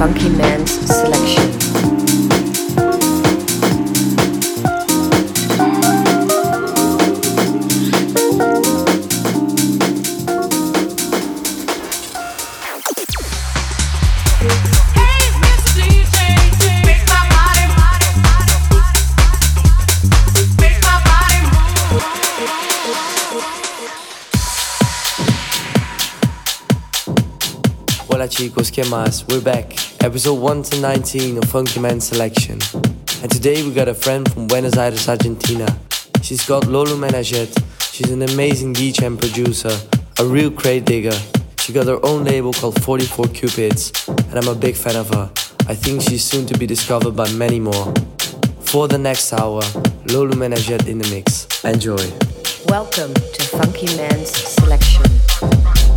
FUNKiMAN's selection. chicos, que más? We're back. Episode 1 to 19 of FUNKiMAN Selection. And today we got a friend from Buenos Aires, Argentina. She's got Lolu Menayed. She's an amazing DJ and producer, a real crate digger. She got her own label called 44 Cupids, and I'm a big fan of her. I think she's soon to be discovered by many more. For the next hour, Lolu Menayed in the mix. Enjoy. Welcome to FUNKiMAN's Selection.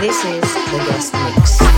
This is the guest mix.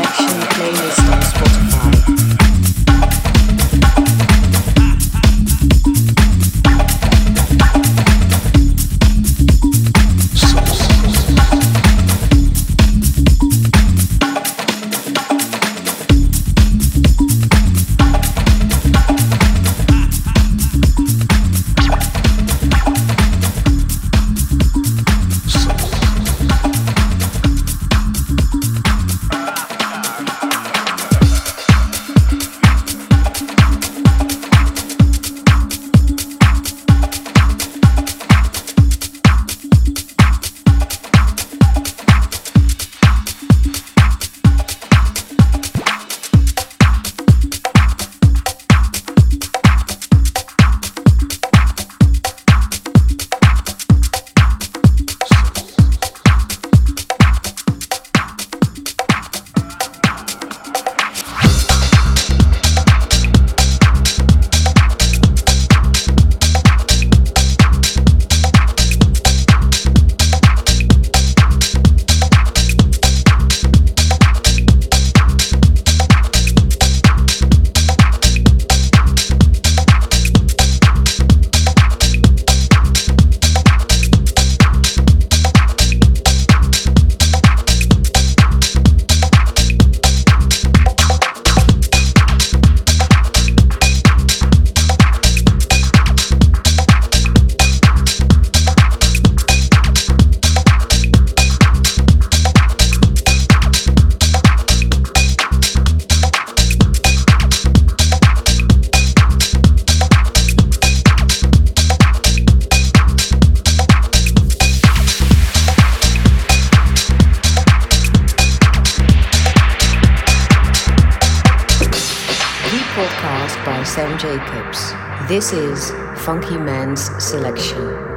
selection playlist on Spotify. This is FUNKiMAN's Selection.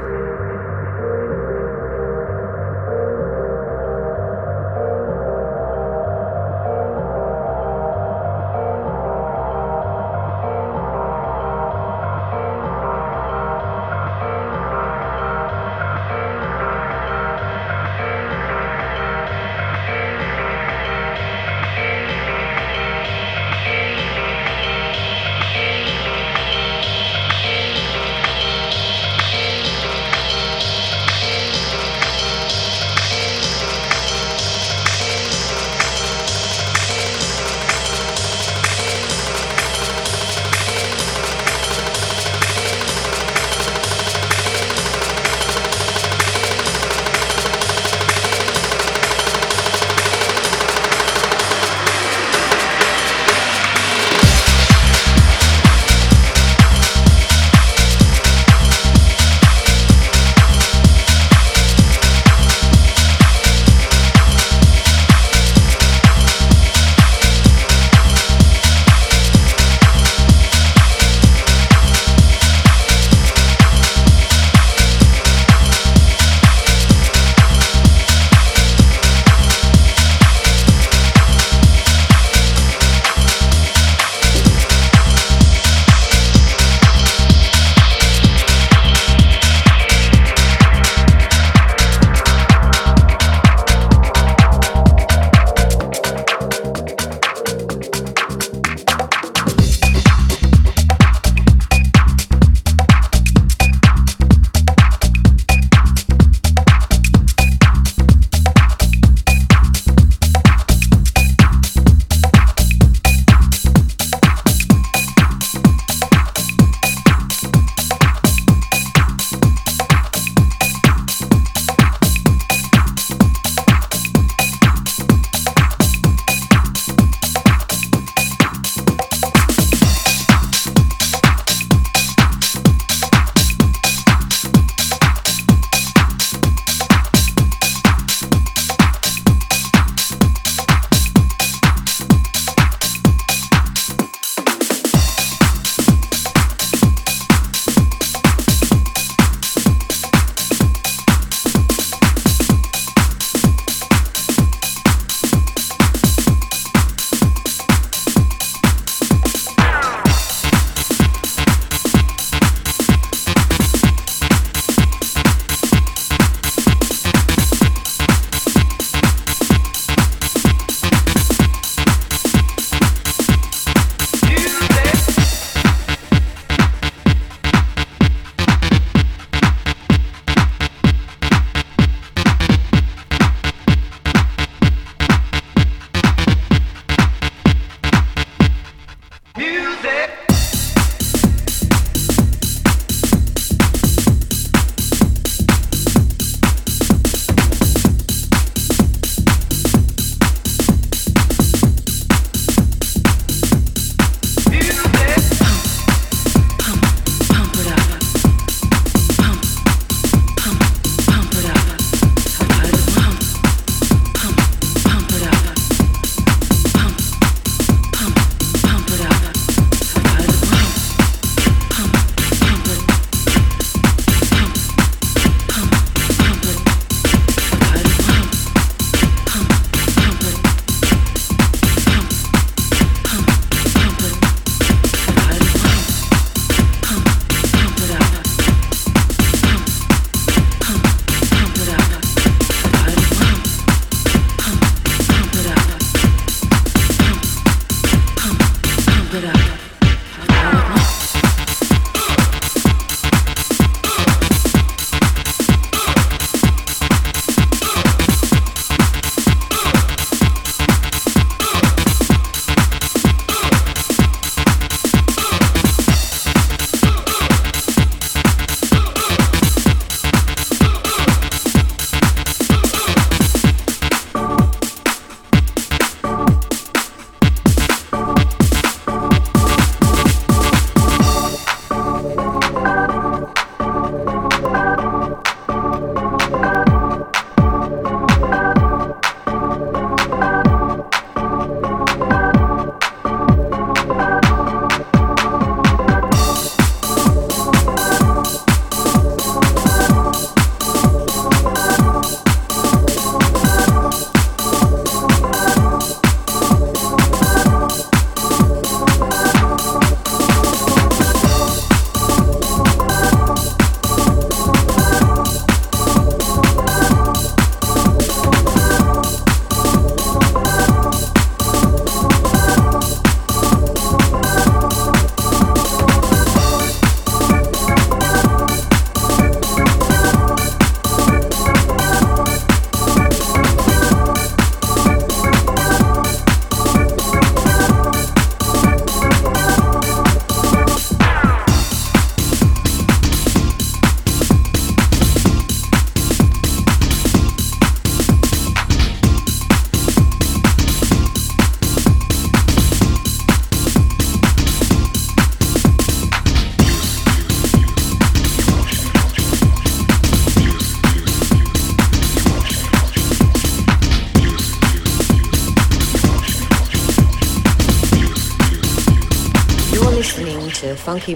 Funky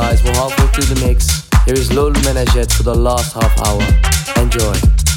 guys, we're halfway through the mix. Here is Lolu Menayed for the last half hour. Enjoy.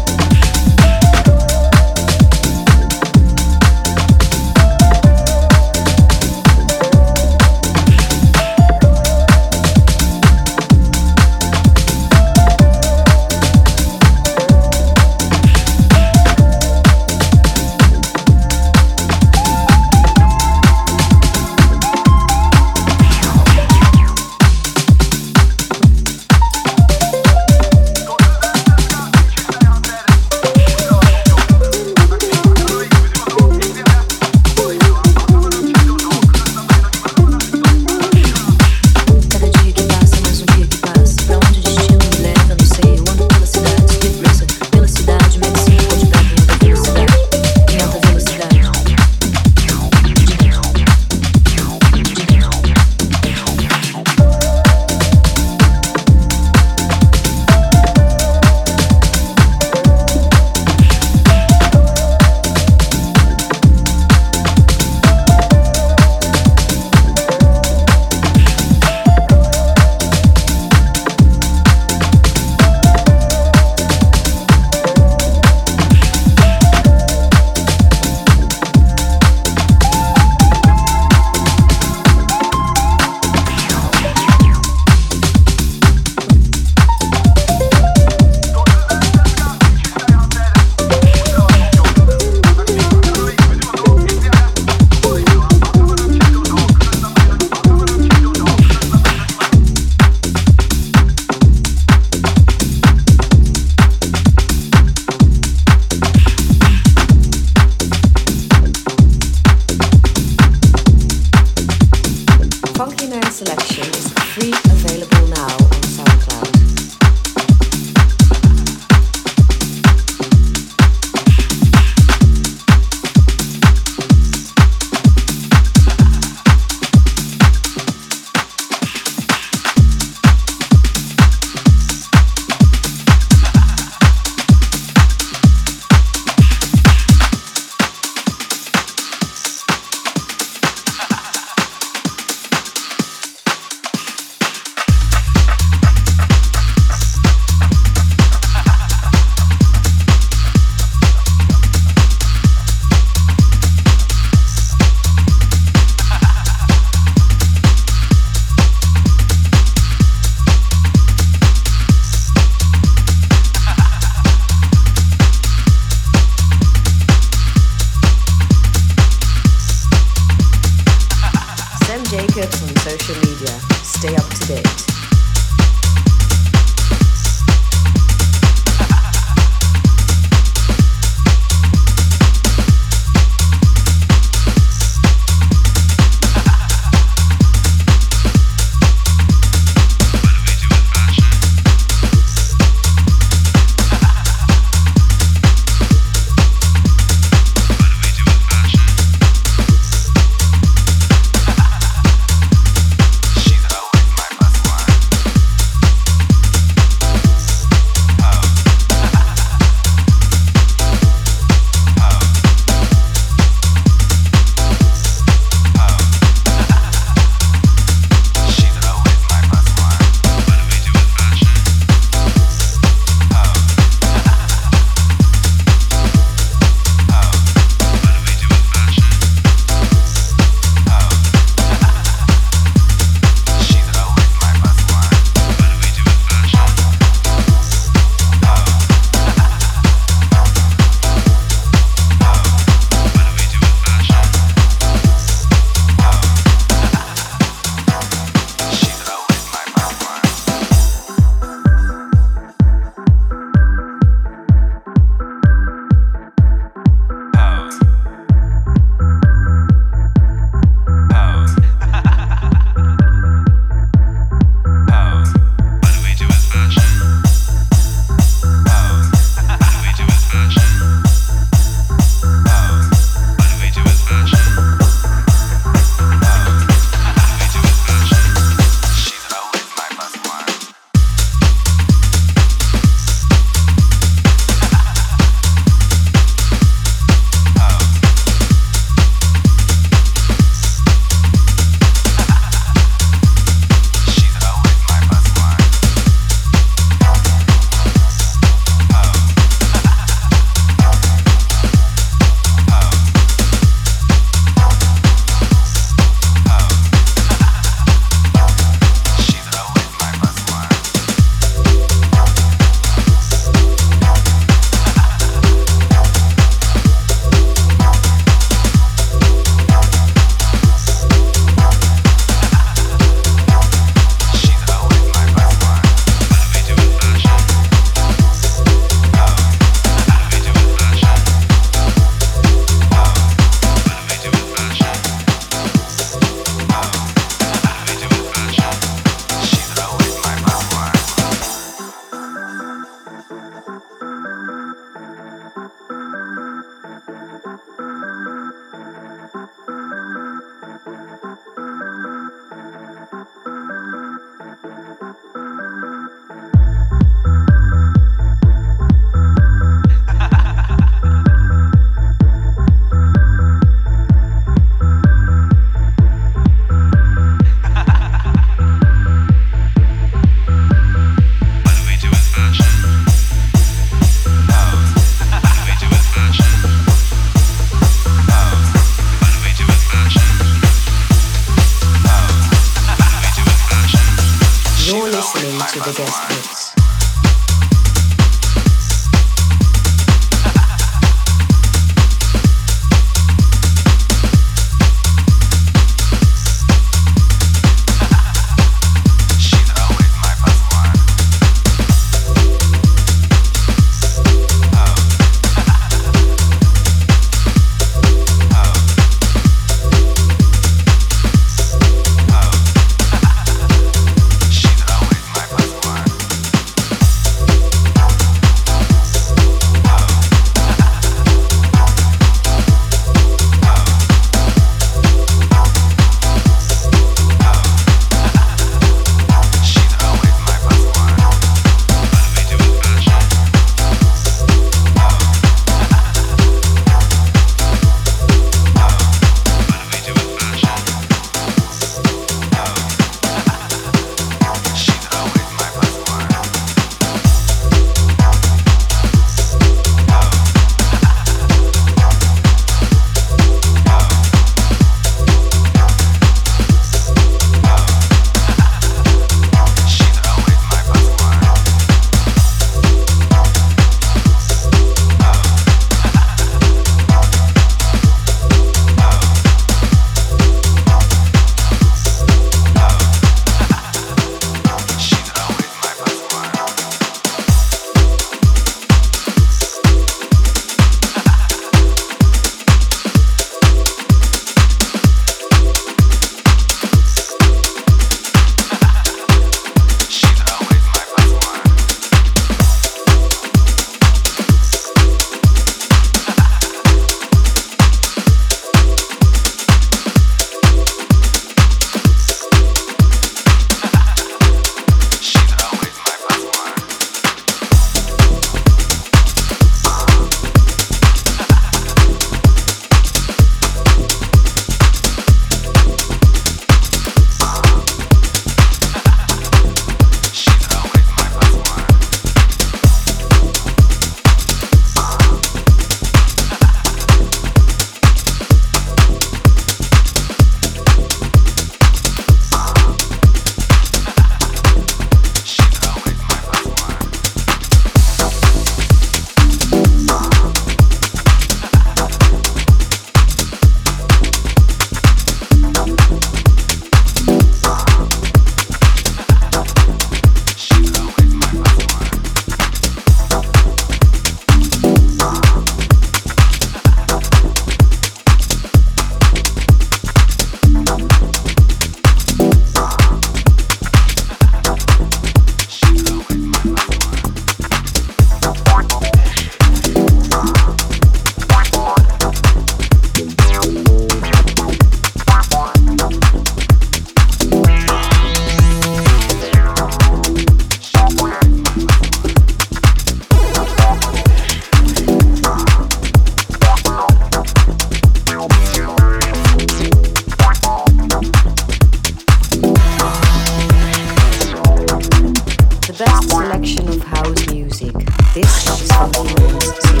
best selection of house music. This is from Influence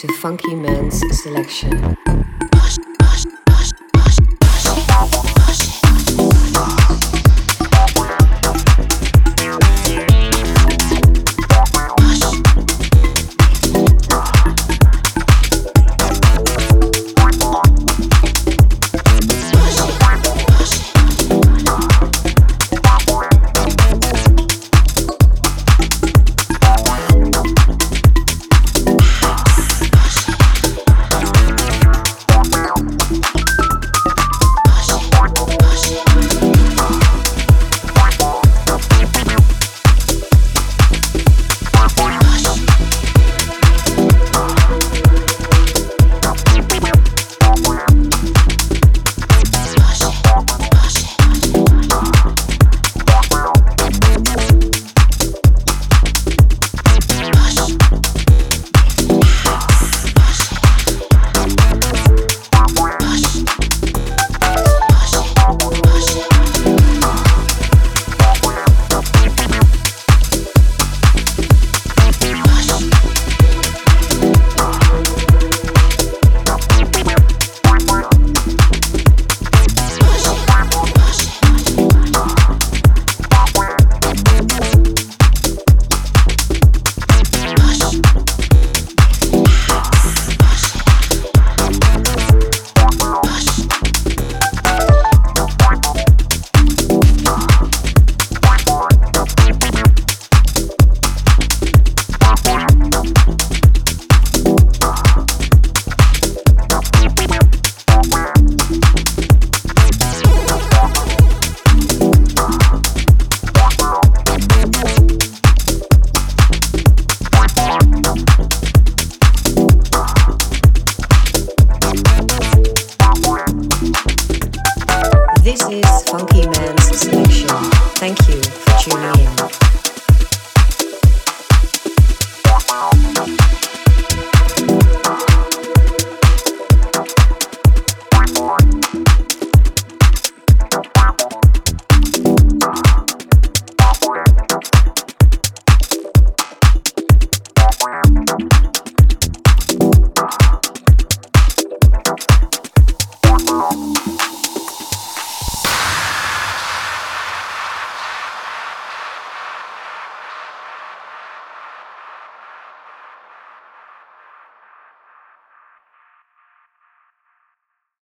to FUNKiMAN's Selection.